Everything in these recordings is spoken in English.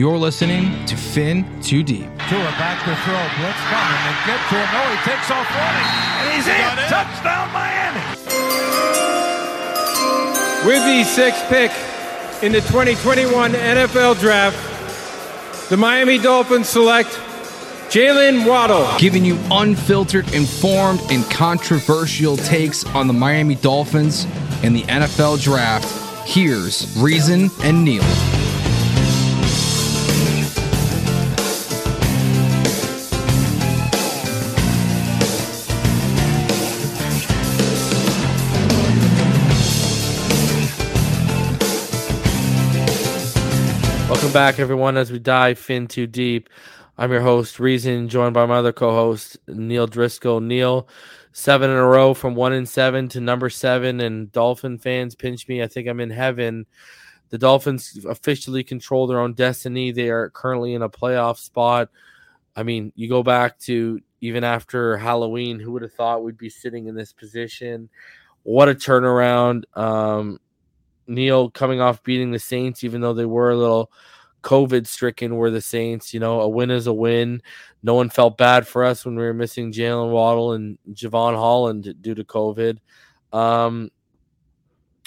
You're listening to Fin Too Deep. Tua back to throw. Blitz coming. They get to him. No, he takes off running. And he's in. Touchdown, Miami. With the sixth pick in the 2021 NFL Draft, the Miami Dolphins select Jaylen Waddle. Giving you unfiltered, informed, and controversial takes on the Miami Dolphins and the NFL Draft. Here's Reason and Neil. Welcome back, everyone, as we dive fin too deep. I'm your host, Reason, joined by my other co-host, Neil Driscoll. Neil, seven in a row from one and seven to number seven, and Dolphin fans pinch me. I think I'm in heaven. The Dolphins officially control their own destiny. They are currently in a playoff spot. I mean, you go back to even after Halloween, who would have thought we'd be sitting in this position? What a turnaround. Um, Neil coming off beating the Saints, even though they were a little COVID stricken, were the Saints. You know, a win is a win. No one felt bad for us when we were missing Jaylen Waddle and Jevon Holland due to COVID. Um,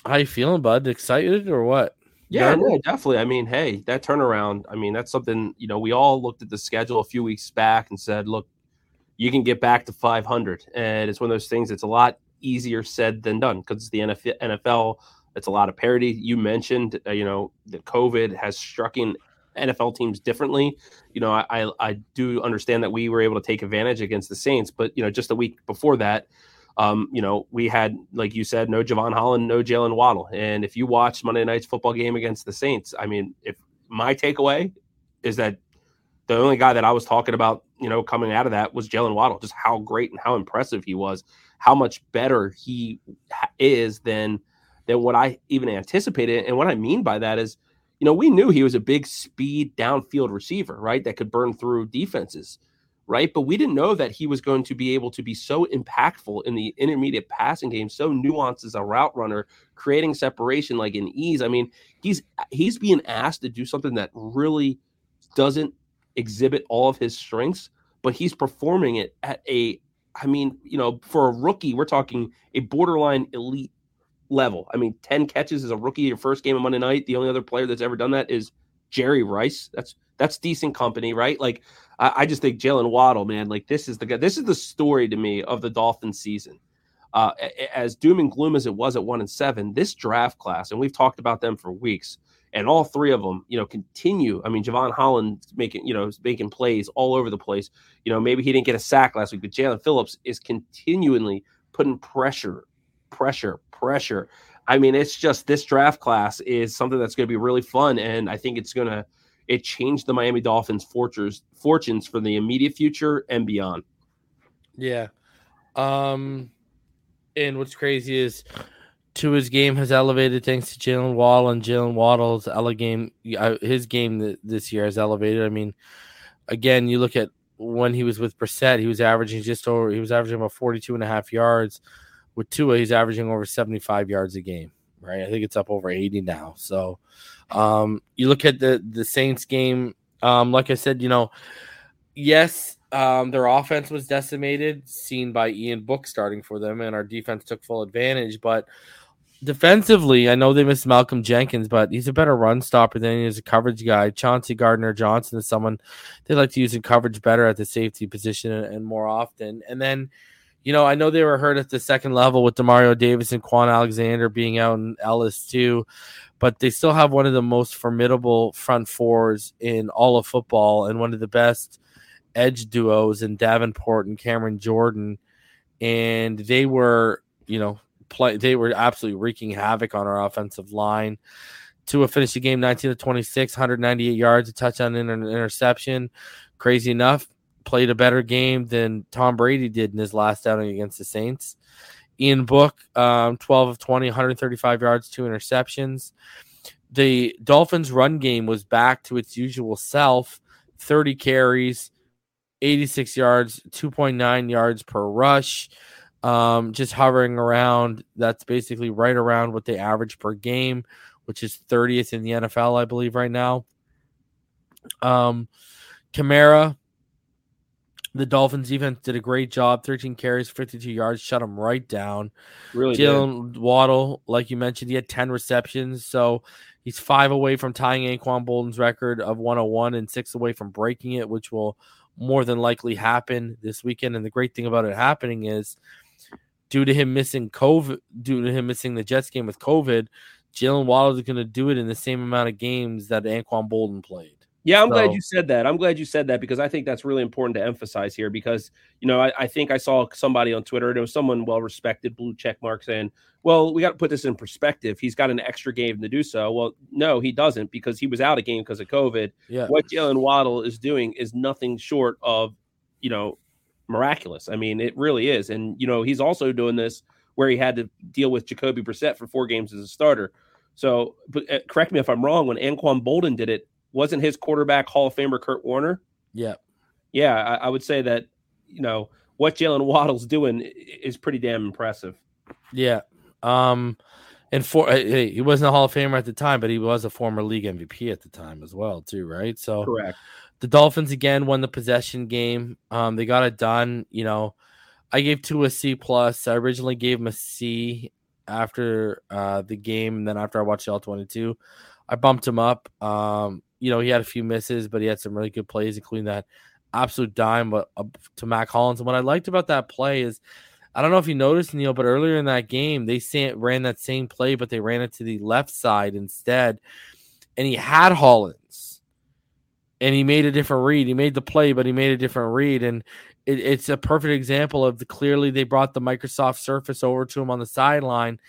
how you feeling, bud? Excited or what? Yeah, no, definitely. I mean, hey, that turnaround. I mean, that's something. You know, we all looked at the schedule a few weeks back and said, "Look, you can get back to 500," and it's one of those things. It's a lot easier said than done because it's the NFL it's a lot of parity. You mentioned, uh, you know, that COVID has struck in NFL teams differently. You know, I, I do understand that we were able to take advantage against the Saints, but you know, just a week before that, um, you know, we had, like you said, no Jevon Holland, no Jaylen Waddle. And if you watch Monday night's football game against the Saints, I mean, if my takeaway is that the only guy that I was talking about, you know, coming out of that was Jaylen Waddle, just how great and how impressive he was, how much better he is than – than what I even anticipated. And what I mean by that is, you know, we knew he was a big speed downfield receiver, right? That could burn through defenses, right? But we didn't know that he was going to be able to be so impactful in the intermediate passing game, so nuanced as a route runner, creating separation like in ease. I mean, he's he's being asked to do something that really doesn't exhibit all of his strengths, but he's performing it at a I mean, you know, for a rookie, we're talking a borderline elite level. I mean, 10 catches as a rookie, your first game of Monday night. The only other player that's ever done that is Jerry Rice. That's that's decent company, right? Like I, I just think Jaylen Waddle, man, like this is the guy, this is the story to me of the Dolphins season. Uh, as doom and gloom as it was at one and seven, this draft class, and we've talked about them for weeks, and all three of them, you know, continue. I mean, Jevon Holland making, you know, making plays all over the place. You know, maybe he didn't get a sack last week, but Jaelan Phillips is continually putting pressure, pressure, pressure. I mean, it's just this draft class is something that's going to be really fun, and I think it's going to it changed the Miami Dolphins' fortunes fortunes for the immediate future and beyond. Yeah, um, and what's crazy is Tua's game has elevated thanks to Jaylen Waddle and Jaylen Waddle's game. Uh, his game this year has elevated. I mean, again, you look at when he was with Brissett, he was averaging just over. He was averaging about 42 and a half yards with Tua, he's averaging over 75 yards a game, right? I think it's up over 80 now. So um, you look at the the Saints game, um, like I said, you know, yes, um, their offense was decimated, seen by Ian Book starting for them, and our defense took full advantage. But defensively, I know they missed Malcolm Jenkins, but he's a better run stopper than he is a coverage guy. Chauncey Gardner Johnson is someone they like to use in coverage better at the safety position and, and more often. And then you know, I know they were hurt at the second level with Demario Davis and Kwon Alexander being out in Ellis too, but they still have one of the most formidable front fours in all of football and one of the best edge duos in Davenport and Cameron Jordan. And they were, you know, play they were absolutely wreaking havoc on our offensive line. Tua finished the game 19 to 26, 198 yards, a touchdown and an interception. Crazy enough, played a better game than Tom Brady did in his last outing against the Saints. Ian Book, um, 12 of 20, 135 yards, two interceptions. The Dolphins' run game was back to its usual self 30 carries, 86 yards, 2.9 yards per rush, um, just hovering around. That's basically right around what they average per game, which is 30th in the NFL, I believe, right now. Um, Kamara, the Dolphins defense did a great job. 13 carries, 52 yards, shut them right down. Really, did. Jaylen Waddle, like you mentioned, he had 10 receptions. So he's five away from tying Anquan Boldin's record of 101 and six away from breaking it, which will more than likely happen this weekend. And the great thing about it happening is due to him missing COVID, due to him missing the Jets game with COVID, Jaylen Waddle is going to do it in the same amount of games that Anquan Boldin played. Yeah, I'm so, glad you said that. I'm glad you said that because I think that's really important to emphasize here. Because you know, I, I think I saw somebody on Twitter, and it was someone well respected, blue check mark, saying, "Well, we got to put this in perspective. He's got an extra game to do so." Well, no, he doesn't because he was out of game because of COVID. Yeah. What Jaylen Waddle is doing is nothing short of, you know, miraculous. I mean, it really is. And you know, he's also doing this where he had to deal with Jacoby Brissett for four games as a starter. So, but uh, correct me if I'm wrong. When Anquan Boldin did it, wasn't his quarterback Hall of Famer Kurt Warner? Yeah, yeah. I, I would say that you know what Jaylen Waddle's doing is pretty damn impressive. Yeah. Um, and for hey, he wasn't a Hall of Famer at the time, but he was a former league MVP at the time as well, too, right? So correct. The Dolphins again won the possession game. Um, they got it done. You know, I gave Tua a C plus. I originally gave him a C after uh, the game, and then after I watched all twenty two, I bumped him up. Um, you know, he had a few misses, but he had some really good plays, including that absolute dime to Mack Hollins. And what I liked about that play is, I don't know if you noticed, Neil, but earlier in that game, they ran that same play, but they ran it to the left side instead. And he had Hollins, and he made a different read. He made the play, but he made a different read. And it, it's a perfect example of the clearly they brought the Microsoft Surface over to him on the sideline.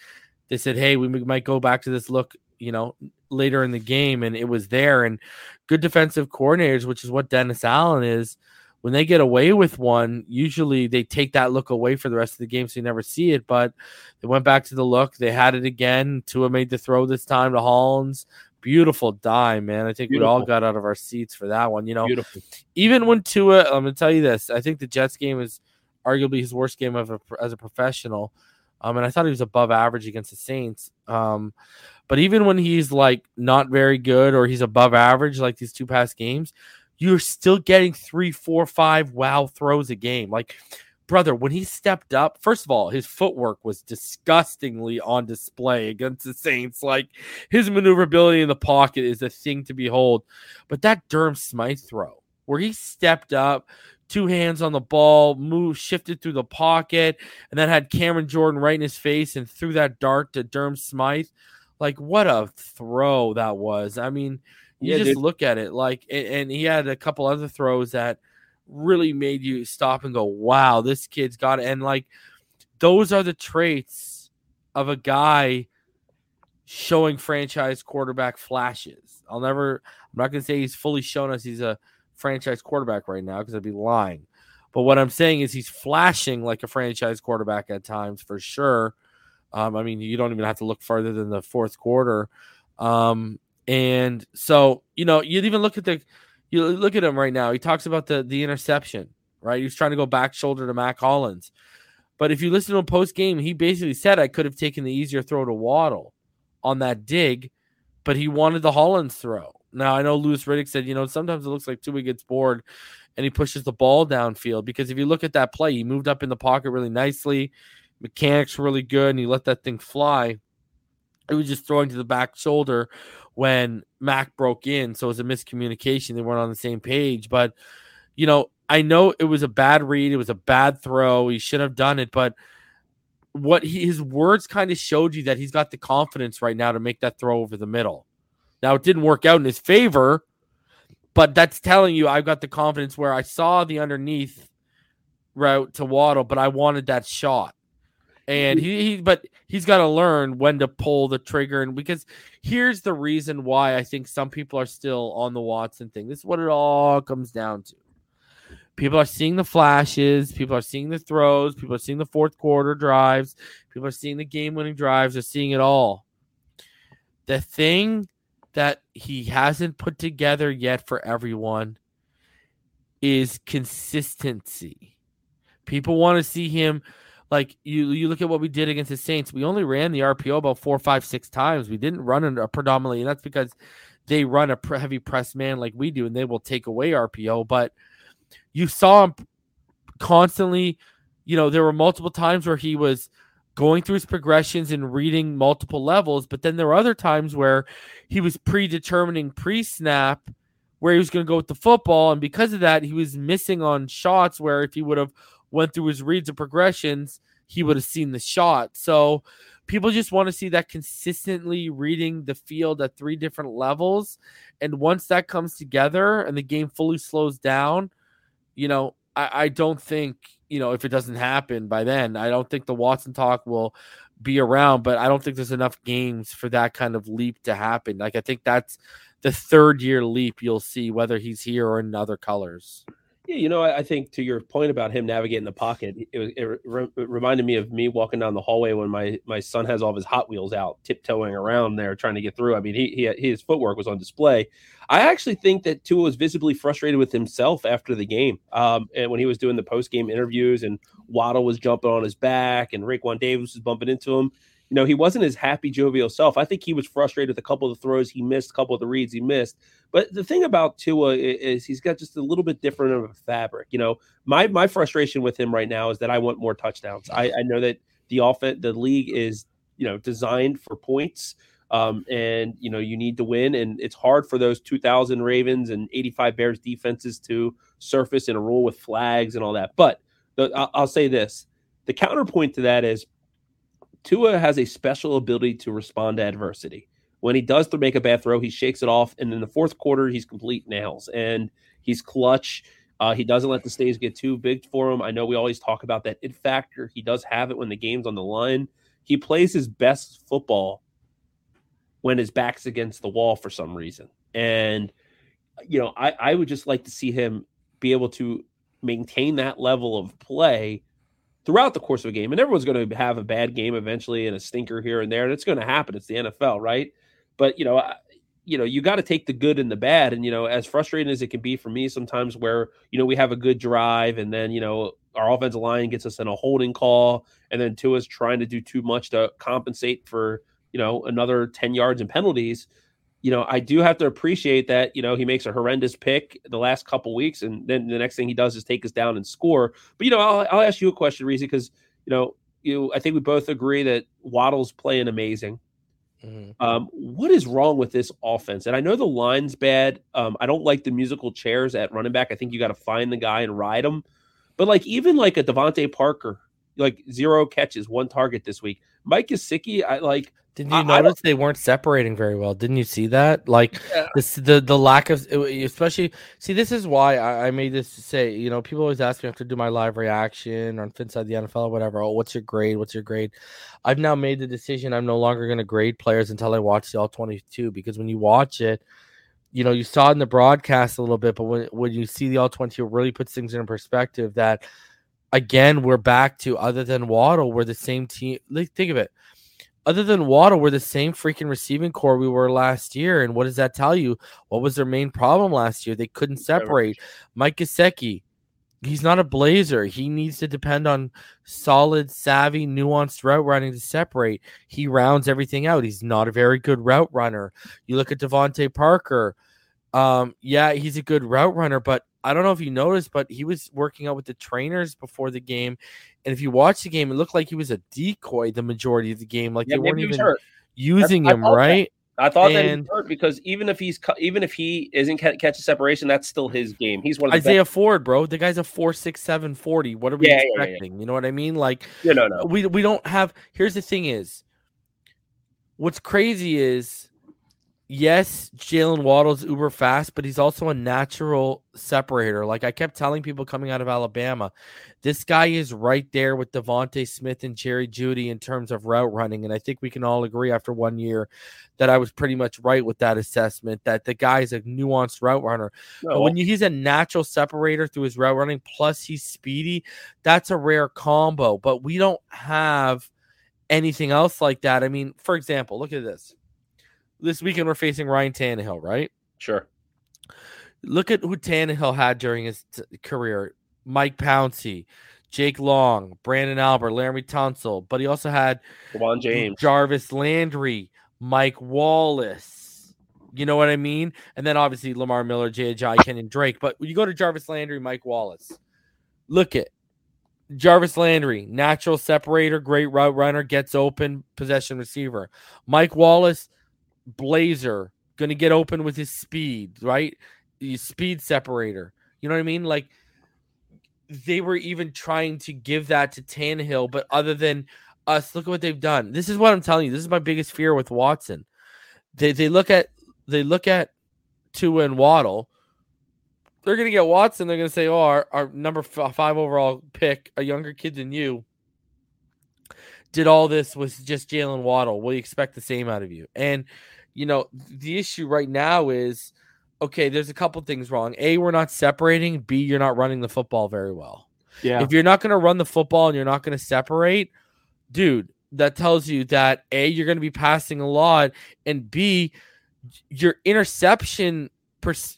They said, "Hey, we might go back to this look you know, later in the game, and it was there. And good defensive coordinators, which is what Dennis Allen is, when they get away with one, usually they take that look away for the rest of the game, so you never see it. But they went back to the look, they had it again. Tua made the throw this time to Hollins. Beautiful dime, man. I think Beautiful. we all got out of our seats for that one. You know, Beautiful. even when Tua, I'm gonna tell you this, I think the Jets game is arguably his worst game of a, as a professional. Um, and I thought he was above average against the Saints. Um, but even when he's like not very good or he's above average, like these two past games, you're still getting three, four, five wow throws a game. Like, brother, when he stepped up, first of all, his footwork was disgustingly on display against the Saints. Like, his maneuverability in the pocket is a thing to behold. But that Durham Smythe throw, where he stepped up, two hands on the ball, moved, shifted through the pocket, and then had Cameron Jordan right in his face and threw that dart to Durham Smythe. Like what a throw that was. I mean, you yeah, just dude. look at it like and he had a couple other throws that really made you stop and go, "Wow, this kid's got it." And like those are the traits of a guy showing franchise quarterback flashes. I'll never I'm not going to say he's fully shown us he's a franchise quarterback right now because I'd be lying. But what I'm saying is he's flashing like a franchise quarterback at times for sure. Um, I mean, you don't even have to look further than the fourth quarter. Um, and so, you know, you'd even look at the, you look at him right now. He talks about the the interception, right? He was trying to go back shoulder to Mack Hollins. But if you listen to him post game, he basically said I could have taken the easier throw to Waddle on that dig, but he wanted the Hollins throw. Now I know Louis Riddick said, you know, sometimes it looks like Tua gets bored and he pushes the ball downfield because if you look at that play, he moved up in the pocket really nicely mechanics really good and he let that thing fly. It was just throwing to the back shoulder when Mack broke in. So it was a miscommunication. They weren't on the same page. But, you know, I know it was a bad read. It was a bad throw. He should have done it. But what he, his words kind of showed you that he's got the confidence right now to make that throw over the middle. Now, it didn't work out in his favor, but that's telling you I've got the confidence where I saw the underneath route to Waddle, but I wanted that shot. And he, he but he's got to learn when to pull the trigger. And because here's the reason why i think some people are still on the watson thing. This is what it all comes down to. People are seeing the flashes. People are seeing the throws. People are seeing the fourth quarter drives. People are seeing the game winning drives. They're seeing it all. The thing that he hasn't put together yet for everyone is consistency people want to see him like you you look at what we did against the Saints, we only ran the RPO about four, five, six times. We didn't run it predominantly, and that's because they run a heavy press man like we do, and they will take away RPO. But you saw him constantly. You know, there were multiple times where he was going through his progressions and reading multiple levels, but then there were other times where he was predetermining pre-snap where he was going to go with the football, and because of that, he was missing on shots where if he would have went through his reads and progressions, he would have seen the shot. So people just want to see that consistently reading the field at three different levels. And once that comes together and the game fully slows down, you know, I, I don't think, you know, if it doesn't happen by then, I don't think the Watson talk will be around, but I don't think there's enough games for that kind of leap to happen. Like I think that's the third year leap you'll see whether he's here or in other colors. Yeah, you know, I, I think to your point about him navigating the pocket, it, it, it, re- it, reminded me of me walking down the hallway when my my son has all of his Hot Wheels out, tiptoeing around there trying to get through. I mean, he, he his footwork was on display. I actually think that Tua was visibly frustrated with himself after the game, um, and when he was doing the post game interviews, and Waddle was jumping on his back, and Raekwon Davis was bumping into him you know, he wasn't his happy, jovial self. I think he was frustrated with a couple of the throws he missed, a couple of the reads he missed. But the thing about Tua is he's got just a little bit different of a fabric. You know, my my frustration with him right now is that I want more touchdowns. I, I know that the offense, the league is you know designed for points. Um, and you know you need to win, and it's hard for those 2,000 Ravens and 85 Bears defenses to surface in a rule with flags and all that. But the, I'll, I'll say this: the counterpoint to that is Tua has a special ability to respond to adversity. When he does make a bad throw, he shakes it off, and in the fourth quarter, he's complete nails and he's clutch. Uh, he doesn't let the stays get too big for him. I know we always talk about that it factor. He does have it when the game's on the line. He plays his best football when his back's against the wall for some reason. And you know, I, I would just like to see him be able to maintain that level of play throughout the course of a game. And everyone's going to have a bad game eventually and a stinker here and there. And it's going to happen. It's the NFL, right? But, you know, I, you know, you got to take the good and the bad. And, you know, as frustrating as it can be for me sometimes where, you know, we have a good drive and then, you know, our offensive line gets us in a holding call and then Tua's trying to do too much to compensate for, you know, another 10 yards and penalties you know, I do have to appreciate that, you know, he makes a horrendous pick the last couple weeks, and then the next thing he does is take us down and score. But, you know, I'll, I'll ask you a question, Reese, because, you know, you, I think we both agree that Waddle's playing amazing. Mm-hmm. Um, what is wrong with this offense? And I know the line's bad. Um, I don't like the musical chairs at running back. I think you got to find the guy and ride him. But like even like a DeVante Parker, like zero catches, one target this week. Mike Gesicki, I like didn't you I, notice I they weren't separating very well? Didn't you see that? Like yeah. this, the the lack of, especially. See, this is why I, I, made this to say. You know, people always ask me after do my live reaction on Finside the NFL or whatever. Oh, what's your grade? What's your grade? I've now made the decision. I'm no longer going to grade players until I watch the all 22 because when you watch it, you know, you saw it in the broadcast a little bit, but when when you see the all 22, it really puts things in perspective. That again, we're back to other than Waddle, we're the same team. Like, think of it other than Waddle, we're the same freaking receiving core we were last year. And what does that tell you? What was their main problem last year? They couldn't separate. Mike Gesicki, he's not a blazer. He needs to depend on solid, savvy, nuanced route running to separate. He rounds everything out. He's not a very good route runner. You look at DeVante Parker. Um, yeah, he's a good route runner, but I don't know if you noticed, but he was working out with the trainers before the game. And if you watch the game, it looked like he was a decoy the majority of the game. Like yeah, they weren't even using him, right? That. I thought and, that he was hurt because even if he's even if he isn't catch a separation, that's still his game. He's one of Isaiah best. Ford, bro. The guy's a four six seven forty. What are we yeah, expecting? Yeah, you know what I mean? Like, yeah, no, no. We we don't have. Here's the thing: is what's crazy is yes, Jaylen Waddle's uber fast, but he's also a natural separator. Like I kept telling people coming out of Alabama, this guy is right there with DeVonta Smith and Jerry Jeudy in terms of route running. And I think we can all agree after one year that I was pretty much right with that assessment that the guy is a nuanced route runner. No. But when you, he's a natural separator through his route running, plus he's speedy, that's a rare combo. But we don't have anything else like that. I mean, for example, look at this this weekend we're facing Ryan Tannehill, right? Sure. Look at who Tannehill had during his t- career: Mike Pouncey, Jake Long, Branden Albert, Laremy Tunsil. But he also had Ja'Wuan James, Jarvis Landry, Mike Wallace. You know what I mean? And then obviously Lamar Miller, J.J. Kenyon Drake. But when you go to Jarvis Landry, Mike Wallace, look at Jarvis Landry, natural separator, great route runner, gets open, possession receiver. Mike Wallace, blazer, going to get open with his speed, right? The speed separator. You know what I mean? Like they were even trying to give that to Tannehill, but other than us, look at what they've done. This is what I'm telling you. This is my biggest fear with Watson. They they look at they look at Tua and Waddle. They're gonna get Watson. They're gonna say, "Oh, our, our number five overall pick, a younger kid than you, did all this with just Jaylen Waddle. We expect the same out of you." And you know, the issue right now is okay, there's a couple things wrong. A, we're not separating. B, you're not running the football very well. Yeah. If you're not going to run the football and you're not going to separate, dude, that tells you that A, you're going to be passing a lot, and B, your interception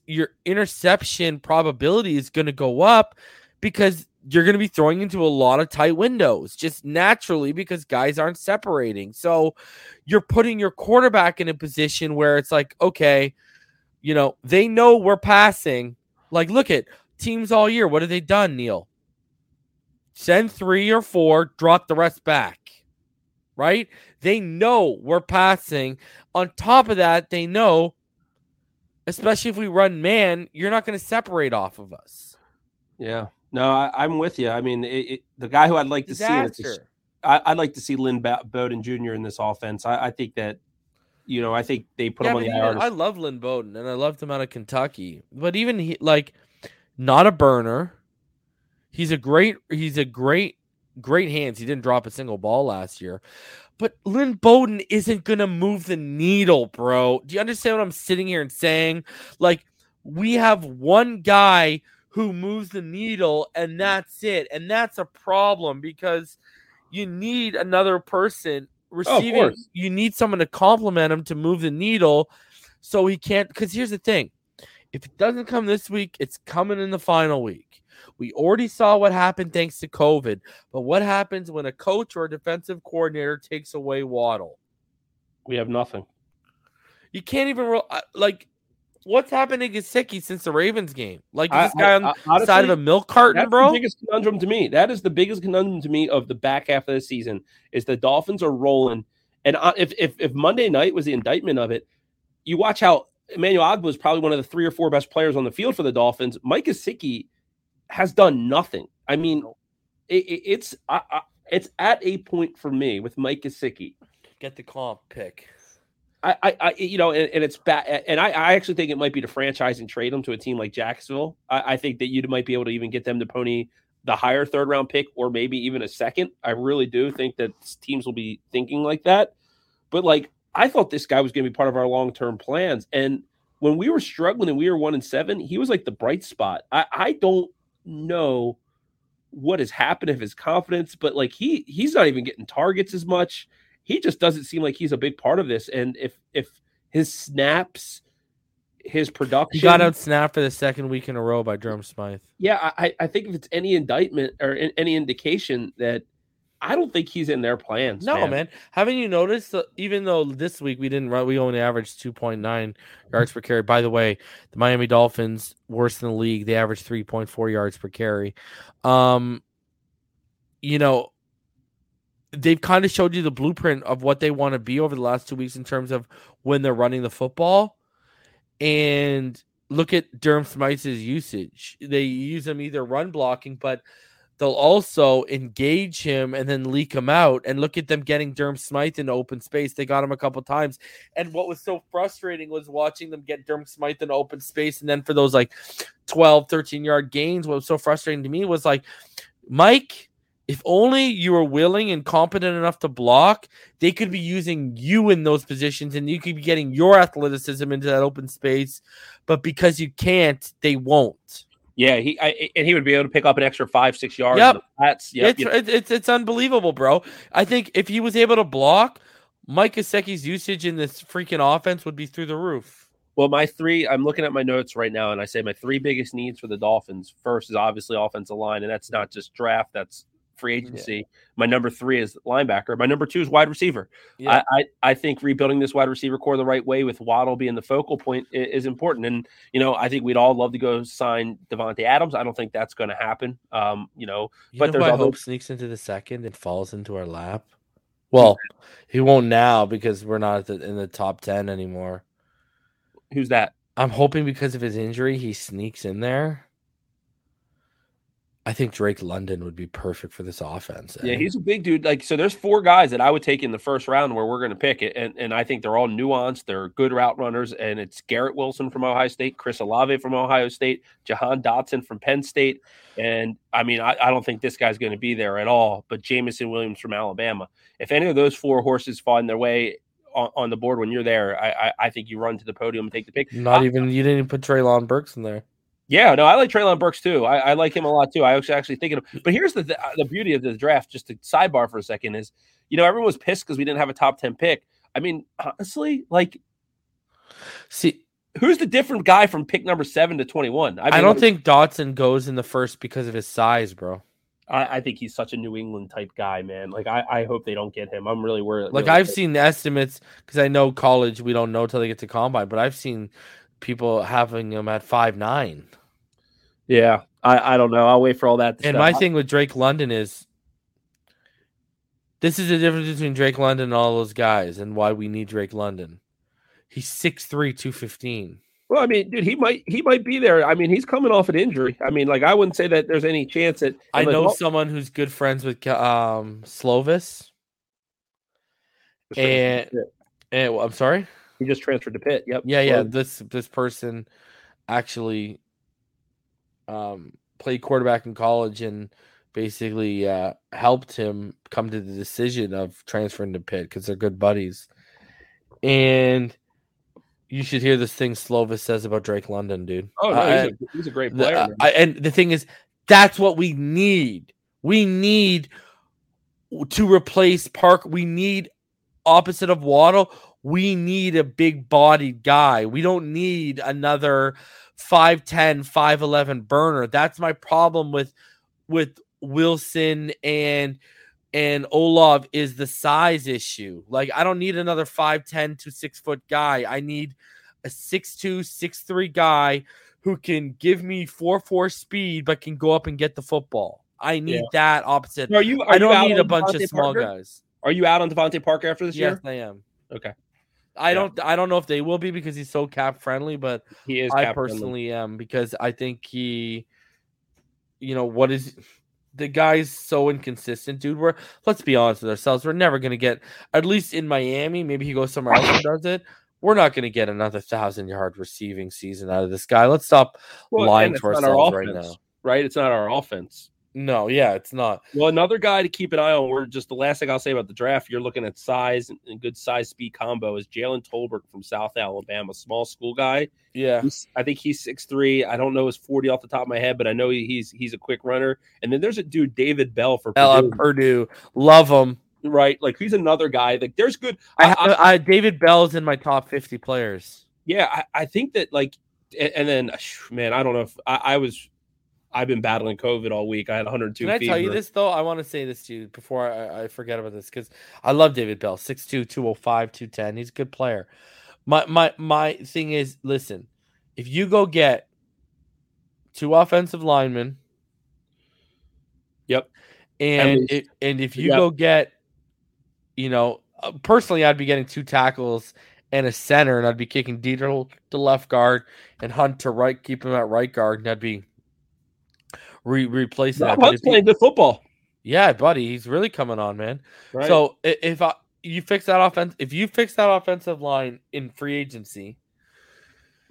your interception probability is going to go up because you're going to be throwing into a lot of tight windows just naturally because guys aren't separating. So you're putting your quarterback in a position where it's like, okay, you know, they know we're passing. Like, look at teams all year. What have they done, Neil? Send three or four, drop the rest back. Right? They know we're passing. On top of that, they know, especially if we run man, you're not going to separate off of us. Yeah. No, I, am with you. I mean, it, it, the guy who I'd like to Disaster. see, I, would like to see Lynn Bowden Jr. in this offense. I, I think that you know, I think they put yeah, him on the IR. I love Lynn Bowden and I loved him out of Kentucky, but even he like not a burner. He's a great. He's a great, great hands. He didn't drop a single ball last year, but Lynn Bowden isn't gonna move the needle, bro. Do you understand what I'm sitting here and saying? Like we have one guy who moves the needle, and that's it, and that's a problem because you need another person Oh, receiving, oh, you need someone to compliment him to move the needle so he can't. Because here's the thing if it doesn't come this week, it's coming in the final week. We already saw what happened thanks to COVID, but what happens when a coach or a defensive coordinator takes away Waddle? We have nothing. You can't even like what's happening to Gesicki since the Ravens game? Like this I, guy on the side of a milk carton, bro. The biggest conundrum to me. That is the biggest conundrum to me of the back half of the season is the Dolphins are rolling, and uh, if if if Monday night was the indictment of it, you watch how Emmanuel Ogbah was probably one of the three or four best players on the field for the Dolphins. Mike Gesicki has done nothing. I mean, it, it, it's I, I, it's at a point for me with Mike Gesicki. Get the comp pick. I, I, you know, and, and it's bad. And I, I actually think it might be to franchise and trade them to a team like Jacksonville. I, I think that you might be able to even get them to pony the higher third round pick or maybe even a second. I really do think that teams will be thinking like that. But like, I thought this guy was going to be part of our long term plans. And when we were struggling and we were one and seven, he was like the bright spot. I, I don't know what has happened of his confidence, but like he he's not even getting targets as much he just doesn't seem like he's a big part of this. And if if his snaps, his production, he got out snapped for the second week in a row by Durham Smythe. Yeah, I, I think if it's any indictment or any indication that I don't think he's in their plans. No, man. man. Haven't you noticed? that even though this week we didn't run, we only averaged two point nine yards per carry. By the way, the Miami Dolphins worse in the league. They average three point four yards per carry. Um, you know, they've kind of showed you the blueprint of what they want to be over the last two weeks in terms of when they're running the football. And look at Durham Smythe's usage. They use him either run blocking, but they'll also engage him and then leak him out. And look at them getting Durham Smythe in open space. They got him a couple times. And what was so frustrating was watching them get Durham Smythe in open space. And then for those like 12, 13 yard gains, what was so frustrating to me was like, Mike, if only you were willing and competent enough to block, they could be using you in those positions and you could be getting your athleticism into that open space. But because you can't, they won't. Yeah, he I, and he would be able to pick up an extra five, six yards. Yep, that's yep, it's, yep. It's, it's unbelievable, bro. I think if he was able to block, Mike Gesicki's usage in this freaking offense would be through the roof. Well, my three, I'm looking at my notes right now, and I say my three biggest needs for the Dolphins. First is obviously offensive line, and that's not just draft, that's free agency. My number three is linebacker. My number two is wide receiver. Yeah. I, I, I think rebuilding this wide receiver core the right way with Waddle being the focal point is, is important. And you know, I think we'd all love to go sign Davante Adams. I don't think that's going to happen. Um, you know, You but know there's other- hope sneaks into the second and falls into our lap. Well, he won't now because we're not the, in the top ten anymore. who's that? I'm hoping because of his injury, he sneaks in there. I think Drake London would be perfect for this offense. Yeah, he's a big dude. Like, so there's four guys that I would take in the first round where we're going to pick it, and and I think they're all nuanced. They're good route runners, and it's Garrett Wilson from Ohio State, Chris Olave from Ohio State, Jahan Dotson from Penn State, and I mean, I, I don't think this guy's going to be there at all. But Jameson Williams from Alabama. If any of those four horses find their way on, on the board when you're there, I, I I think you run to the podium and take the pick. not I- even you didn't even put Treylon Burks in there. Yeah, no, I like Treylon Burks too. I, I like him a lot too. I was actually thinking, of, but here's the th- uh, the beauty of the draft. Just to sidebar for a second is, you know, everyone was pissed because we didn't have a top ten pick. I mean, honestly, like, See, who's the different guy from pick number seven to twenty one? I, don't think Dotson goes in the first because of his size, bro. I, I think he's such a New England type guy, man. Like, I, I hope they don't get him. I'm really worried. Like really I've seen estimates because I know college we don't know till they get to combine, but I've seen people having him at five nine. Yeah, I, I don't know. I'll wait for all that. To And my thing with Drake London is this is the difference between Drake London and all those guys and why we need Drake London. He's 6'3, 215. Well, I mean, dude, he might he might be there. I mean, he's coming off an injury. I mean, like, I wouldn't say that there's any chance that I know well, someone who's good friends with um Slovis. And, and I'm sorry? He just transferred to Pitt. Yep. Yeah, yeah. This this person actually um played quarterback in college and basically uh helped him come to the decision of transferring to Pitt because they're good buddies. And you should hear this thing Slovis says about Drake London, dude. Oh no, I- he's, a, he's a great the- player. uh. I- and the thing is, that's what we need. We need to replace Park. We need opposite of Waddle. We need a big bodied guy. We don't need another 5'10, 5'11 burner. That's my problem with with Wilson and and Olave is the size issue. Like I don't need another 5'10 to 6 foot guy. I need a 6'2, 6'3 guy who can give me 4-4 speed but can go up and get the football. I need Yeah. that opposite. are you? Are I don't need a bunch of small Parker? guys. Are you out on DeVante Parker after this Yes, year? I am. Okay, I Yeah. don't I don't know if they will be because he's so cap friendly, but he is. I cap friendly. personally am because I think he, you know, what is the guy's so inconsistent, dude. We're let's be honest with ourselves. We're never gonna get at least in Miami. Maybe he goes somewhere else and does it. We're not gonna get another thousand yard receiving season out of this guy. Let's stop Well, lying to not our ourselves right offense, now. Right, it's not our offense. No, yeah, it's not. Well, another guy to keep an eye on. We're just the last thing I'll say about the draft. You're looking at size and, good size speed combo is Jalen Tolbert from South Alabama, small school guy. Yeah. He's, I think he's six three. I don't know his forty off the top of my head, but I know he's he's a quick runner. And then there's a dude David Bell for Ella Purdue, Purdue, love him. right? Like he's another guy. Like there's good. I, I, I, I, David Bell's in my top fifty players. yeah, I, I think that like, and, and then man, I don't know if I, I was. I've been battling COVID all week. I had 102 Can I tell you this though? I want to say this to you before I, I forget about this because I love David Bell, 6'2", 205, 210. He's a good player. My my my thing is, listen, if you go get two offensive linemen, Yep. and it, and if you Yep. go get, you know, uh, personally, I'd be getting two tackles and a center, and I'd be kicking Deiter to left guard and Hunt to right, keep him at right guard, and I'd be re- replacing that. Hunt's playing good football. yeah, buddy, he's really coming on, man. Right? So if I, you fix that offense, if you fix that offensive line in free agency,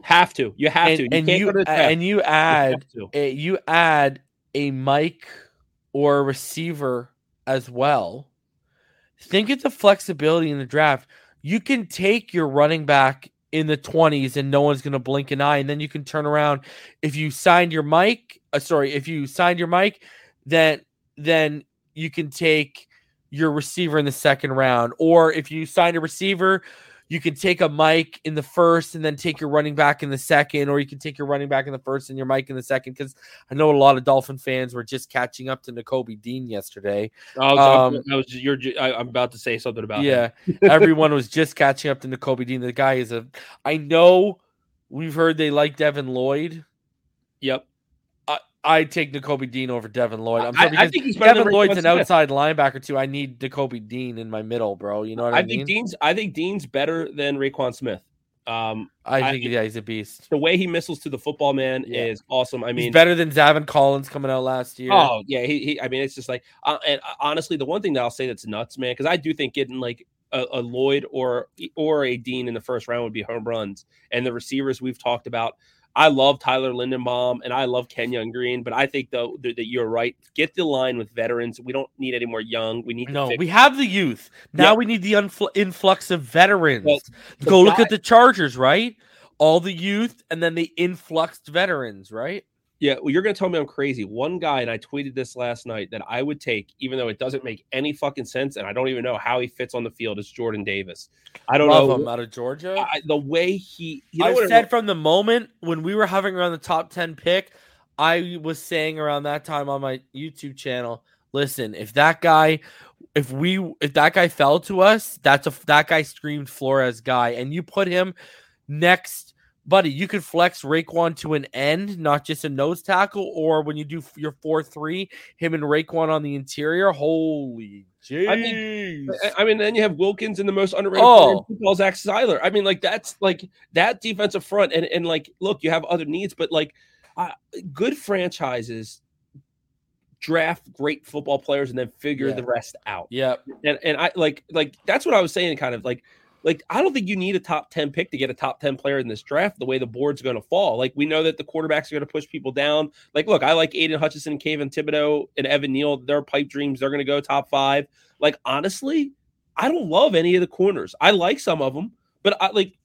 have to. You have and, to. You and you to and you You add to. a, you add a Mike or a receiver as well. Think of the flexibility in the draft. You can take your running back in the 20s and no one's going to blink an eye. And then you can turn around. If you signed your mic uh, sorry, if you signed your mic then, then you can take your receiver in the second round. Or if you signed a receiver, you could take a mic in the first and then take your running back in the second, or you can take your running back in the first and your mic in the second. Because I know a lot of Dolphin fans were just catching up to Nakobe Dean yesterday. Oh, Um, I was you're. I, I'm about to say something about. Yeah, everyone was just catching up to Nakobe Dean. The guy is a. I know we've heard they like Devin Lloyd. Yep. I'd take Nakobe Dean over Devin Lloyd. I'm sorry I because think he's Devin Lloyd's an outside linebacker too. I need Nakobe Dean in my middle, bro. You know what I, I mean? think Dean's. I think Dean's better than Roquan Smith. Um, I I- think yeah, he's a beast. the way he missiles to the football man Yeah. is awesome. I mean, He's better than Zaven Collins coming out last year. Oh yeah, he, he I mean, it's just like, uh, and uh, honestly, the one thing that I'll say that's nuts, man, because I do think getting like a, a Lloyd or or a Dean in the first round would be home runs, and the receivers we've talked about. I love Tyler Linderbaum and I love Kenyon Green, but I think though that, that you're right. Get the line with veterans. We don't need any more young. We need to No, fix- we have the youth. Now Yeah. we need the unfl- influx of veterans. Well, Go look at the Chargers, right? All the youth and then the influxed veterans, right? Yeah, well, you're gonna tell me I'm crazy. One guy, and I tweeted this last night that I would take, even though it doesn't make any fucking sense, and I don't even know how he fits on the field, is Jordan Davis. I don't Love know him out of Georgia. I, the way he. You know I said from the moment when we were having around the top 10 pick, I was saying around that time on my YouTube channel, listen, if that guy if we if that guy fell to us, that's a that guy screamed Flores guy and you put him next buddy, you could flex Raekwon to an end, not just a nose tackle or when you do your 4-3, him and Raekwon on the interior. Holy jeez. I mean, I- I mean, then you have Wilkins in the most underrated Oh. football, Zach Sieler. I mean, like that's like that defensive front, and and like, look, you have other needs, but like, uh, good franchises draft great football players and then figure Yeah. the rest out. yeah. And and I like like that's what I was saying, kind of like. Like I don't think you need a top ten pick to get a top ten player in this draft. The way the board's going to fall, like we know that the quarterbacks are going to push people down. Like, look, I like Aidan Hutchinson, Kayvon Thibodeaux, and Evan Neal. Their pipe dreams, they're going to go top five. Like, honestly, I don't love any of the corners. I like some of them, but I like,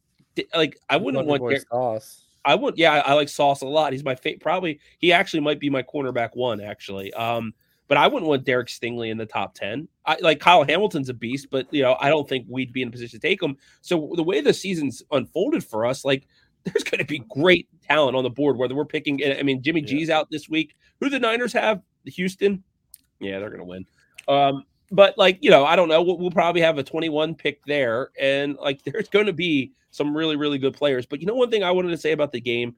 like I wouldn't want. Derek- sauce. I would, yeah, I, I like Sauce a lot. He's my favorite. Probably he actually might be my cornerback one actually. Um, but I wouldn't want Derek Stingley in the top ten. I like Kyle Hamilton's a beast, but you know I don't think we'd be in a position to take him. So the way the season's unfolded for us, like there's going to be great talent on the board. Whether we're picking, I mean, Jimmy G's out this week. Who the Niners have? Houston. Yeah, they're going to win. Um, but like you know, I don't know. We'll, we'll probably have a 21 pick there, and like there's going to be some really really good players. But you know, one thing I wanted to say about the game,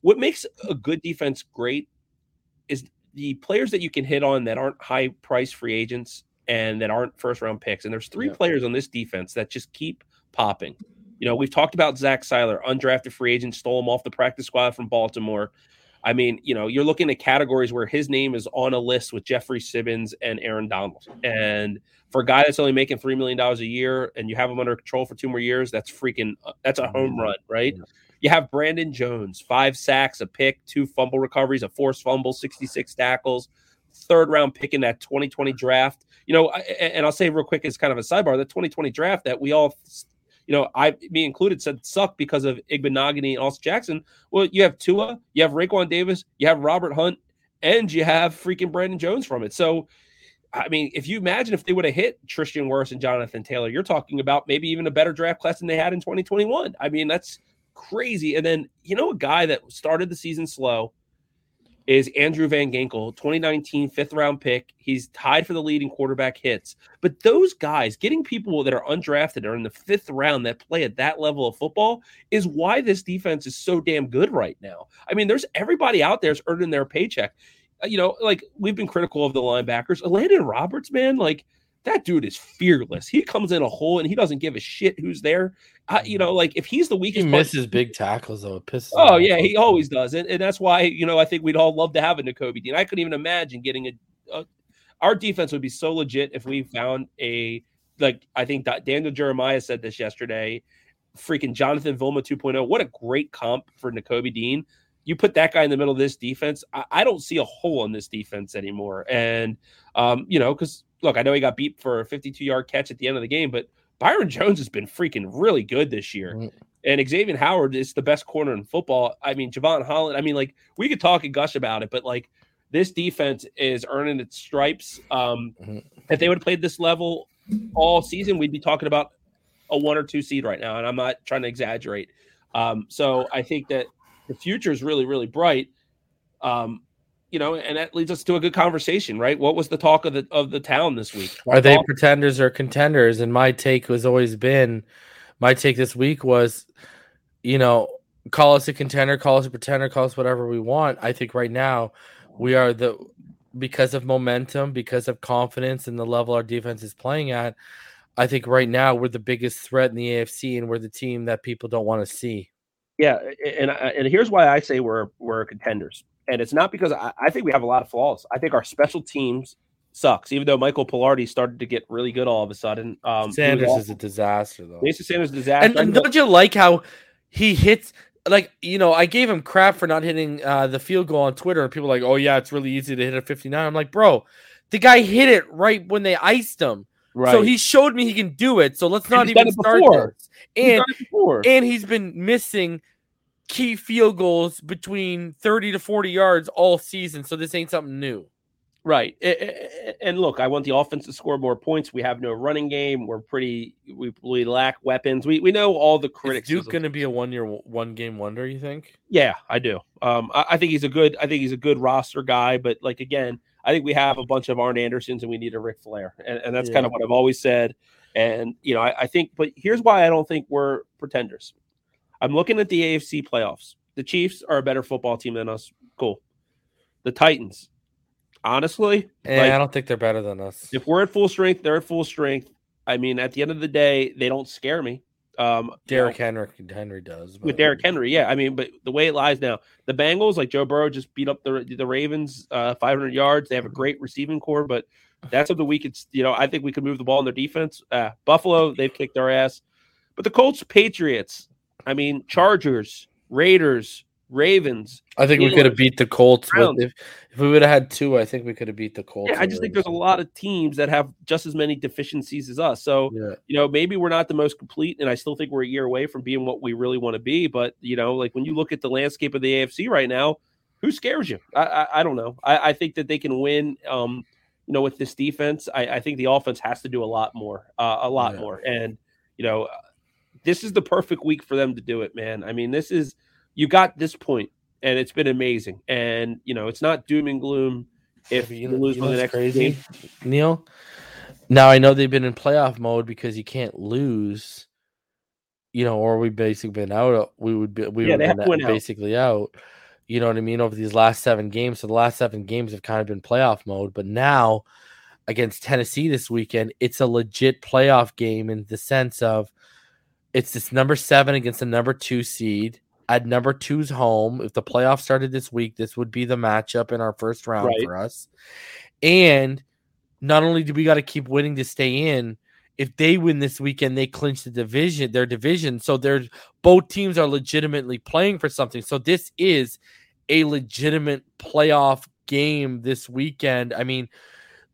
what makes a good defense great is the players that you can hit on that aren't high price free agents and that aren't first round picks. And there's three Yeah. players on this defense that just keep popping. You know, we've talked about Zach Sieler, undrafted free agent, stole him off the practice squad from Baltimore. I mean, you know, you're looking at categories where his name is on a list with Jeffrey Simmons and Aaron Donald. And for a guy that's only making $3 million a year and you have him under control for two more years, that's freaking, uh, that's a home run, right? You have Brandon Jones, five sacks, a pick, two fumble recoveries, a forced fumble, 66 tackles, third round pick in that 2020 draft. You know, and I'll say real quick as kind of a sidebar, the 2020 draft that we all, you know, I, me included, said suck because of Igbinoghene and Austin Jackson. Well, you have Tua, you have Raekwon Davis, you have Robert Hunt, and you have freaking Brandon Jones from it. So, I mean, if you imagine if they would have hit Tristan Wirfs and Jonathan Taylor, you're talking about maybe even a better draft class than they had in 2021. I mean, that's crazy. And then, you know, a guy that started the season slow is Andrew Van Ginkel, 2019 fifth round pick. He's tied for the lead in quarterback hits. But those guys, getting people that are undrafted or in the fifth round that play at that level of football is why this defense is so damn good right now. I mean, there's everybody out there is earning their paycheck. Uh, You know, like we've been critical of the linebackers. Landon Roberts, man, like that dude is fearless. He comes in a hole and he doesn't give a shit who's there. Uh, you know, like if he's the He weakest, part- misses big tackles though. It pisses Oh yeah, off. he always does, and, and that's why you know I think we'd all love to have a Nakobe Dean. I couldn't even imagine getting a, a. Our defense would be so legit if we found a like I think Daniel Jeremiah said this yesterday. Freaking Jonathan Vilma 2.0. What a great comp for Nakobe Dean. You put that guy in the middle of this defense. I, I don't see a hole in this defense anymore. And um, you know, because look, I know he got beat for a 52 yard catch at the end of the game, but Byron Jones has been freaking really good this year. Mhm. And Xavier Howard is the best corner in football. I mean, Jevon Holland. I mean, like we could talk and gush about it, but like this defense is earning its stripes. Um, Mhm. If they would have played this level all season, we'd be talking about a one or two seed right now, and I'm not trying to exaggerate. Um, so I think that the future is really, really bright. Um, you know, and that leads us to a good conversation, right? What was the talk of the of the town this week? Are they pretenders or contenders? And my take has always been, my take this week was, you know, call us a contender, call us a pretender, call us whatever we want. I think right now we are the because of momentum, because of confidence and the level our defense is playing at. I think right now we're the biggest threat in the AFC, and we're the team that people don't want to see. Yeah, and uh, and here's why I say we're we're contenders and it's not because I, I, think we have a lot of flaws. I think our special teams sucks, even though Michael Palardy started to get really good all of a sudden. Um, Sanders is a disaster, though. Jason Sanders disaster. And, and don't you like how he hits? Like you know, I gave him crap for not hitting uh, the field goal on Twitter, and people like, "Oh yeah, it's really easy to hit a 59." I'm like, bro, the guy hit it right when they iced him. Right. So he showed me he can do it. So let's not even start this. And and he's been missing key field goals between 30 to 40 yards all season. So this ain't something new. Right. And look, I want the offense to score more points. We have no running game. We're pretty we, we lack weapons. We we know all the critics. Is Duke going to be a one year one game wonder, you think? Yeah, I do. Um I, I, think he's a good I think he's a good roster guy, but like again, I think we have a bunch of Arn Andersons and we need a Ric Flair. And, and that's yeah. kind of what I've always said. And you know, I, I think but here's why I don't think we're pretenders. I'm looking at the AFC playoffs. The Chiefs are a better football team than us. Cool. The Titans, honestly, yeah, like, I don't think they're better than us. If we're at full strength, they're at full strength. I mean, at the end of the day, they don't scare me. Um, Derrick you know, Henry, Henry does with Derrick Henry, yeah. I mean, but the way it lies now, the Bengals, like Joe Burrow, just beat up the the Ravens, uh, 500 yards. They have a great receiving corps, but that's something we could, you know, I think we could move the ball in their defense. Uh, Buffalo, they've kicked our ass, but the Colts, Patriots, I mean, Chargers, Raiders, Ravens. I think Steelers, we could have beat the Colts with, if, if we would have had two. I think we could have beat the Colts. Yeah, I just think there's a lot of teams that have just as many deficiencies as us. So yeah. you know, maybe we're not the most complete, and I still think we're a year away from being what we really want to be. But you know, like when you look at the landscape of the AFC right now, who scares you? I I, I don't know. I, I, think that they can win. Um, you know, with this defense, I, I think the offense has to do a lot more, uh, a lot yeah. more, and you know, this is the perfect week for them to do it, man. I mean, this is you got this point, and it's been amazing. And you know, it's not doom and gloom if you, lose you know the next crazy. Neil. Now I know they've been in playoff mode because you can't lose. You know, or we basically been out. Uh, we would be we yeah, would been basically out. out. You know what I mean? Over these last seven games, so the last seven games have kind of been playoff mode. But now, against Tennessee this weekend, it's a legit playoff game in the sense of it's this number seven against the number two seed at number two's home. If the playoffs started this week, this would be the matchup in our first round right. for us. And not only do we got to keep winning to stay in, if they win this weekend, they clinch the division, their division. So they're both teams are legitimately playing for something. So this is a legitimate playoff game this weekend. I mean,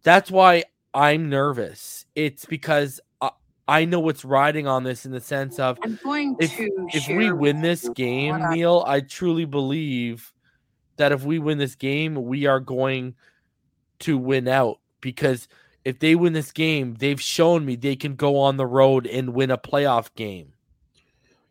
that's why I'm nervous. It's because I know what's riding on this in the sense of I'm going if, to if we win this game, Neil, I truly believe that if we win this game, we are going to win out because if they win this game, they've shown me they can go on the road and win a playoff game.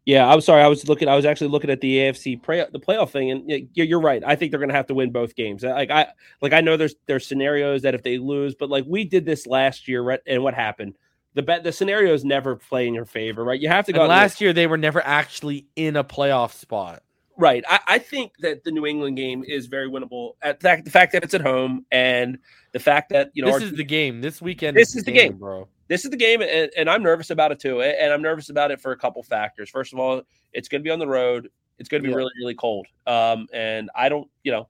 Yeah, I'm sorry. I was looking. I was actually looking at the AFC play, the playoff thing, and you're right. I think they're going to have to win both games. Like I, like I know there's there's scenarios that if they lose, but like we did this last year, and what happened? The bet the scenarios never play in your favor, right? You have to go. Last year they were never actually in a playoff spot. Right. I, I, think that the New England game is very winnable. At the fact, the fact that it's at home and the fact that you know this our, is the game this weekend. This is, is the game, game, bro. This is the game, and, and, I'm nervous about it too. And I'm nervous about it for a couple factors. First of all, it's going to be on the road. It's going to be yeah. really, really cold. Um, and I don't, you know,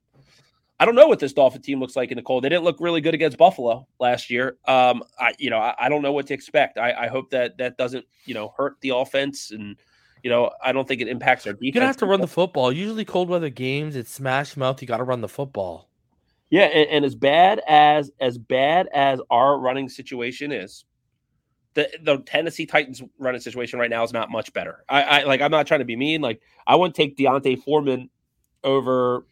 I don't know what this Dolphin team looks like in the cold. They didn't look really good against Buffalo last year. Um, I, you know, I, I don't know what to expect. I, I, hope that that doesn't, you know, hurt the offense, and you know, I don't think it impacts our defense. You're gonna have to run the football. Usually, cold weather games, it's smash mouth. You got to run the football. Yeah, and, and, as bad as as bad as our running situation is, the the Tennessee Titans running situation right now is not much better. I, I like. I'm not trying to be mean. Like, I wouldn't take D'Onta Foreman over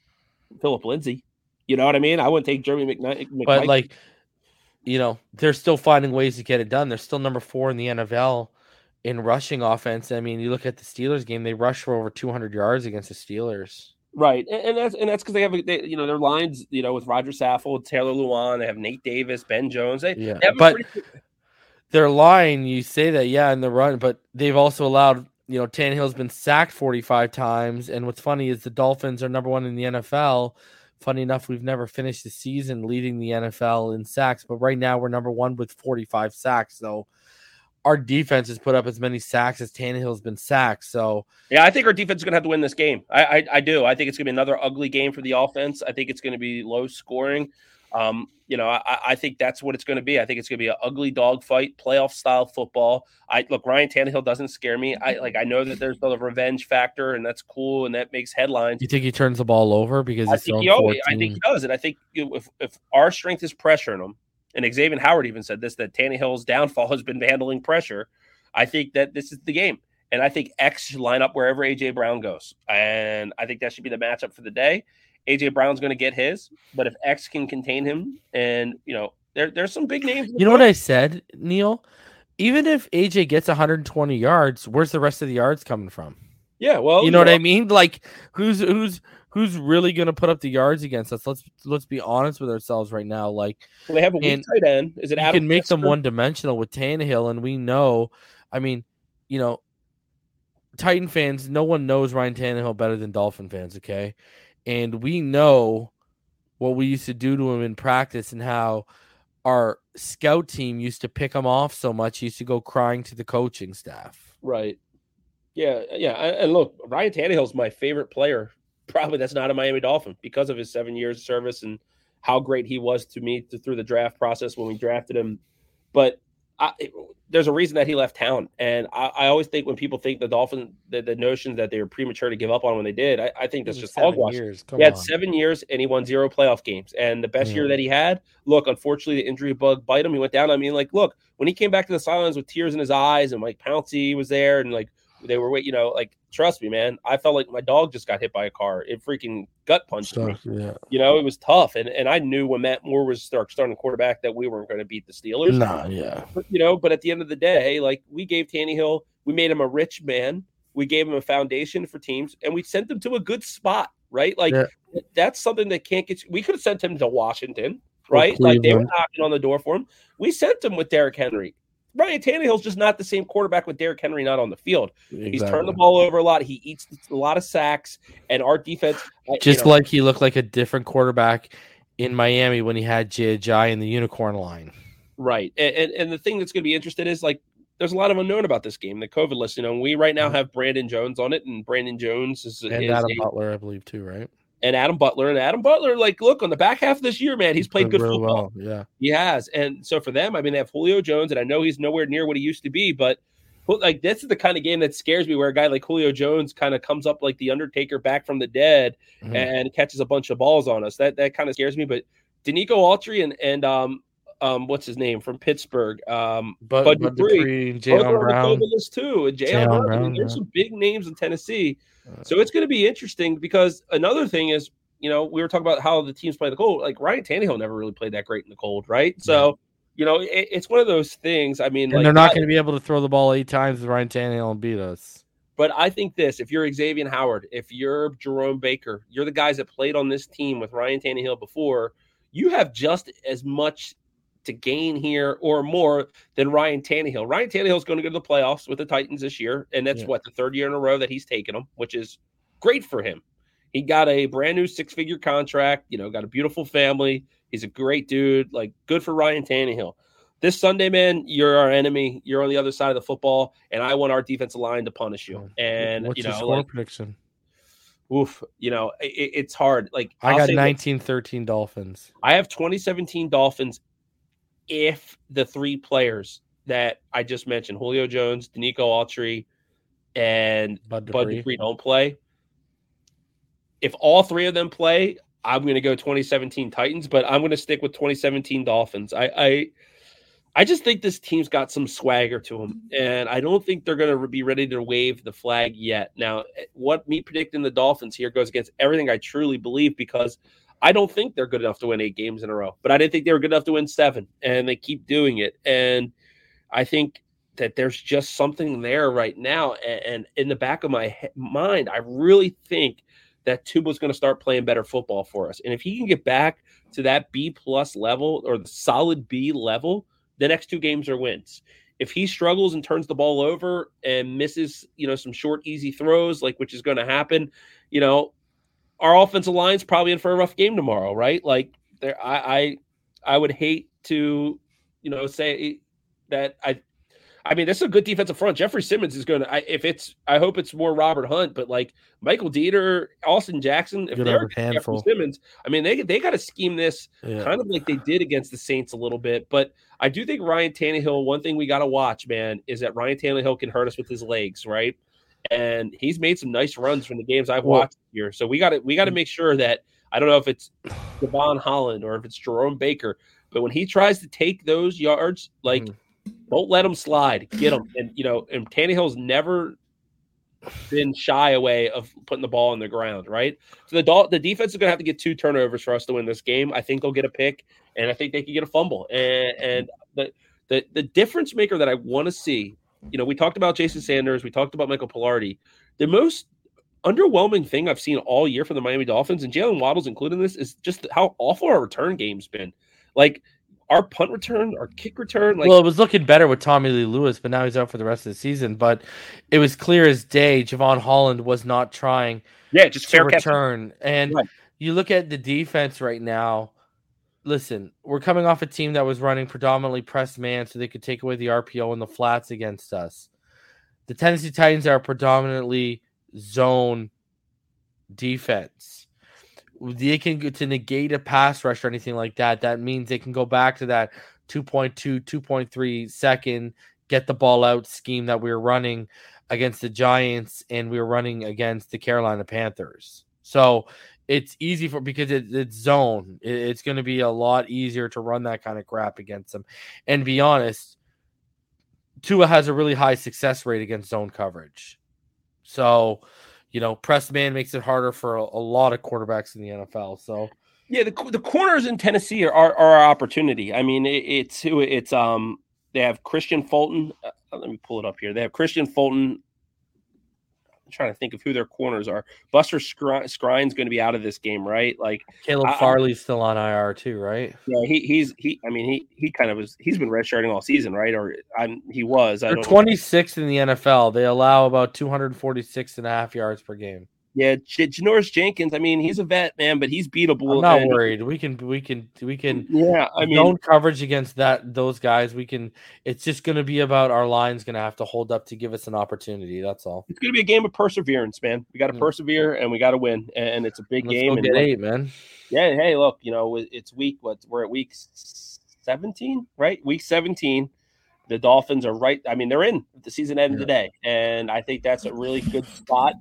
Phillip Lindsay. You know what I mean? I wouldn't take Jeremy McKnight. But like, you know, they're still finding ways to get it done. They're still number four in the NFL in rushing offense. I mean, you look at the Steelers game; they rushed for over 200 yards against the Steelers. Right, and, and that's and that's because they have they, you know their lines you know with Roger Saffold, Taylor Lewan, they have Nate Davis, Ben Jones. They, Yeah, they but- pretty- Their line, you say that, yeah, in the run, but they've also allowed. You know, Tannehill's been sacked 45 times, and what's funny is the Dolphins are number one in the NFL. Funny enough, we've never finished the season leading the NFL in sacks, but right now we're number one with 45 sacks. So our defense has put up as many sacks as Tannehill's been sacked. So yeah, I think our defense is going to have to win this game. I, I I do. I think it's going to be another ugly game for the offense. I think it's going to be low scoring. Um, you know, I, I think that's what it's going to be. I think it's going to be an ugly dogfight, playoff style football. I look, Ryan Tannehill doesn't scare me. I like, I know that there's the revenge factor, and that's cool, and that makes headlines. you think he turns the ball over because I he's think he always, 14? I think he does, and I think if if our strength is pressuring him, and Xavier Howard even said this that Tannehill's downfall has been handling pressure. I think that this is the game, and I think X should line up wherever AJ Brown goes, and I think that should be the matchup for the day. AJ Brown's going to get his, but if X can contain him, and you know, there there's some big names. You know what. I said, Neil? Even if AJ gets 120 yards, where's the rest of the yards coming from? Yeah, well, You know what I mean? Like who's who's who's really going to put up the yards against us? Let's let's be honest with ourselves right now. Like They have a weak tight end. Is it you Adam can make them one dimensional with Tannehill, and we know. I mean, you know, Titan fans. No one knows Ryan Tannehill better than Dolphin fans. Okay, and we know what we used to do to him in practice and how our scout team used to pick him off so much. He used to go crying to the coaching staff. Right. Yeah, yeah. And look, Ryan Tannehill's my favorite player. Probably that's not a Miami Dolphin because of his seven years of service and how great he was to me through the draft process when we drafted him. But I, there's a reason that he left town, and I, I always think when people think the Dolphin, the, the notion that they were premature to give up on when they did, I, I think that's just hogwash. years. He had on. seven years and he won zero playoff games. And the best year that he had, look, unfortunately, the injury bug bite him. He went down. I mean, like, look, when he came back to the sidelines with tears in his eyes and Mike Pouncey was there and like they were, wait, you know, like, trust me, man, I felt like my dog just got hit by a car. It freaking gut punched me. Yeah. You know, it was tough. And and I knew when Matt Moore was start, starting quarterback that we weren't going to beat the Steelers. Nah, yeah. But, you know, but at the end of the day, like we gave Tannehill, we made him a rich man. We gave him a foundation for teams, and we sent him to a good spot, right? Like Yeah. that's something that can't get. We could have sent him to Washington, right? Like they were knocking on the door for him. We sent him with Derrick Henry. Ryan Tannehill's just not the same quarterback with Derrick Henry not on the field. He's turned the ball over a lot. He eats a lot of sacks, and our defense I- you Just know, like he looked like a different quarterback in Miami when he had Jai in the unicorn line. Right. And, and and the thing that's going to be interesting is like there's a lot of unknown about this game, the COVID list. You know, we right now mm-hmm. have Brandon Jones on it, and Brandon Jones is, And is Adam a- Butler, I believe, too, right? And Adam Butler. And Adam Butler, like, look on the back half of this year, man, he's played good really football. well. Yeah. He has. And so for them, I mean, they have Julio Jones, and I know he's nowhere near what he used to be, but like this is the kind of game that scares me where a guy like Julio Jones kind of comes up like the Undertaker back from the dead Mhm. and catches a bunch of balls on us. That that kind of scares me. But Denico Autry and and um um what's his name from Pittsburgh? Um But, Bud Bud Dupree, Jayon Brown. the too. And Jalen Jayon Brown. I mean, there's yeah. some big names in Tennessee. Uh, So it's going to be interesting because another thing is, you know, we were talking about how the teams play the cold. Like Ryan Tannehill never really played that great in the cold, right? So, you know, it, it's one of those things. I mean, And like, they're not going to be able to throw the ball eight times with Ryan Tannehill and beat us. But I think this: if you're Xavier Howard, if you're Jerome Baker, you're the guys that played on this team with Ryan Tannehill before. You have just as much to gain here or more than Ryan Tannehill. Ryan Tannehill is going to go to the playoffs with the Titans this year, and that's Yeah. what the third year in a row that he's taken them, which is great for him. He got a brand new six figure contract. You know, got a beautiful family. He's a great dude. Like, good for Ryan Tannehill. This Sunday, man, you're our enemy. You're on the other side of the football, and I want our defensive line to punish you. And What's you your know, score like, prediction? oof, you know, it, it's hard. Like I I'll got say this. 19 13 Dolphins. I have 2017 Dolphins. If the three players that I just mentioned, Julio Jones, Denico Autry, and Bud Bud Dupree. Dupree don't play, if all three of them play, I'm going to go 2017 Titans, but I'm going to stick with 2017 Dolphins. I, I, I just think this team's got some swagger to them, and I don't think they're going to be ready to wave the flag yet. Now, eh, what me predicting the Dolphins here goes against everything I truly believe because I don't think they're good enough to win eight games in a row, but I didn't think they were good enough to win seven, and they keep doing it. And I think that there's just something there right now. And, and in the back of my he- mind, I really think that Tua's going to start playing better football for us. And if he can get back to that B plus level or the solid B level, the next two games are wins. If he struggles and turns the ball over and misses, you know, some short, easy throws, like which is going to happen, you know, our offensive line's probably in for a rough game tomorrow, right? Like there, I, I, I would hate to, you know, say that I I mean, this is a good defensive front. Jeffrey Simmons is going to, if it's, I hope it's more Robert Hunt, but like Michael Deiter, Austin Jackson, if Good they're. Jeffrey Simmons, I mean, they they got to scheme this Yeah. kind of like they did against the Saints a little bit. But I do think Ryan Tannehill, one thing we got to watch, man, is that Ryan Tannehill can hurt us with his legs, right? And he's made some nice runs from the games I've Well- watched here. So we got to we got to make sure that I don't know if it's Jevon Holland or if it's Jerome Baker, but when he tries to take those yards, like Mhm. don't let him slide, get him. And you know, and Tannehill's never been shy away of putting the ball on the ground, right? So the the defense is going to have to get two turnovers for us to win this game. I think they'll get a pick, and I think they can get a fumble. And and the the the difference maker that I want to see, you know, we talked about Jason Sanders, we talked about Michael Palardy. The most underwhelming thing I've seen all year from the Miami Dolphins, and Jaylen Waddle's included in this, is just how awful our return game's been. Like our punt return, our kick return, like well, it was looking better with Tommy Lee Lewis, but now he's out for the rest of the season. But it was clear as day Jevon Holland was not trying yeah, just to fair catch. return. And Right. you look at the defense right now. Listen, we're coming off a team that was running predominantly press man, so they could take away the RPO and the flats against us. The Tennessee Titans are predominantly zone defense. They can to negate a pass rush or anything like that. That means they can go back to that 2.2, 2.3 second, get the ball out scheme that we were running against the Giants and we were running against the Carolina Panthers. So it's easy for because it, it's zone. It- it's going to be a lot easier to run that kind of crap against them. And be honest, Tua has a really high success rate against zone coverage. So, you know, press man makes it harder for a, a lot of quarterbacks in the NFL. So, Yeah, the the corners in Tennessee are are, are our opportunity. I mean, it, it's it's um they have Kristian Fulton. Uh, let me pull it up here. They have Kristian Fulton. Trying to think of who their corners are. Buster Scri- Skrine's going to be out of this game, right? Like, Caleb I- Farley's still on IR too, right? yeah, he he's he. I mean, he he kind of was. He's been redshirting all season, right? Or I'm he was. They're don't. 26th in the NFL. They allow about 246 and a half yards per game. Yeah, J- Janoris Jenkins. I mean, he's a vet, man, but he's beatable. I'm not and- worried. We can we can we can Yeah, I mean, zone coverage against that those guys. We can. It's just going to be about our line's going to have to hold up to give us an opportunity. That's all. it's going to be a game of perseverance, man. We got to Mm. persevere and we got to win, and it's a big Let's game. go get look- man. Yeah, hey, look, you know, it's week what we're at week 17, right? Week 17. The Dolphins are right. I mean, they're in the season end Yeah. today, and I think that's a really good spot.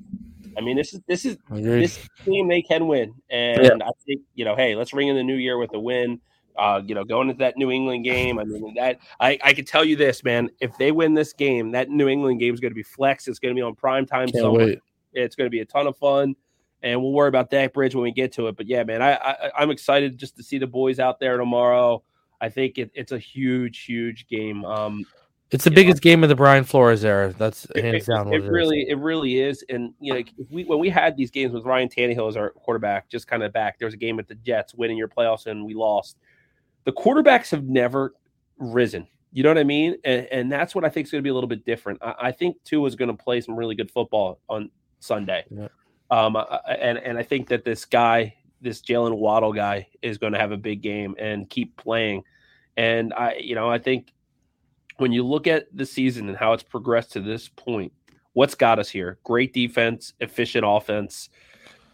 I mean, this is this is Agreed. this team they can win, and I think you know, hey, let's ring in the new year with a win. Uh, you know, going into that New England game, I mean, that I I can tell you this, man. If they win this game, that New England game is going to be flex. It's going to be on prime time. Wait. It's going to be a ton of fun, and we'll worry about that bridge when we get to it. But yeah, man, I, I I'm excited just to see the boys out there tomorrow. I think it, it's a huge, huge game. Um, It's the biggest game of the Brian Flores era. That's it, hands it- down. it it is. really, it really is. And you know, we when we had these games with Ryan Tannehill as our quarterback, just kind of back. There was a game at the Jets winning your playoffs, and we lost. The quarterbacks have never risen. You know what I mean? And, and that's what I think is going to be a little bit different. I, I think Tua is going to play some really good football on Sunday. Yeah. Um, and and I think that this guy, this Jaylen Waddle guy, is going to have a big game and keep playing. And I, you know, I think when you look at the season and how it's progressed to this point, what's got us here? Great defense, efficient offense.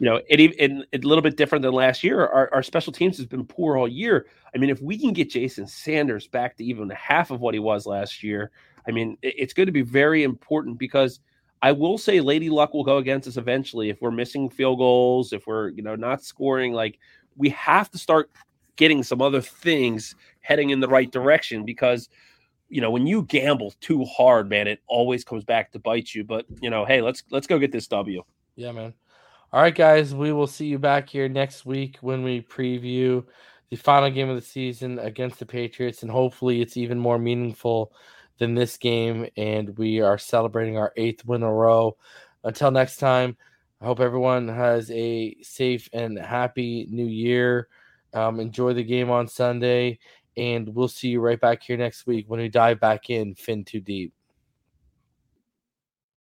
You know, it even a little bit different than last year. Our, our special teams has been poor all year. I mean, if we can get Jason Sanders back to even half of what he was last year, I mean, it- it's going to be very important because I will say Lady Luck will go against us eventually if we're missing field goals, if we're you know not scoring. Like we have to start getting some other things heading in the right direction because you know when you gamble too hard, man, it always comes back to bite you. But you know, hey, let's let's go get this W. Yeah, man. All right, guys. We will see you back here next week when we preview the final game of the season against the Patriots, and hopefully it's even more meaningful than this game, and we are celebrating our eighth win in a row. Until next time, I hope everyone has a safe and happy new year. Um, enjoy the game on Sunday, and we'll see you right back here next week when we dive back in Fin Too Deep.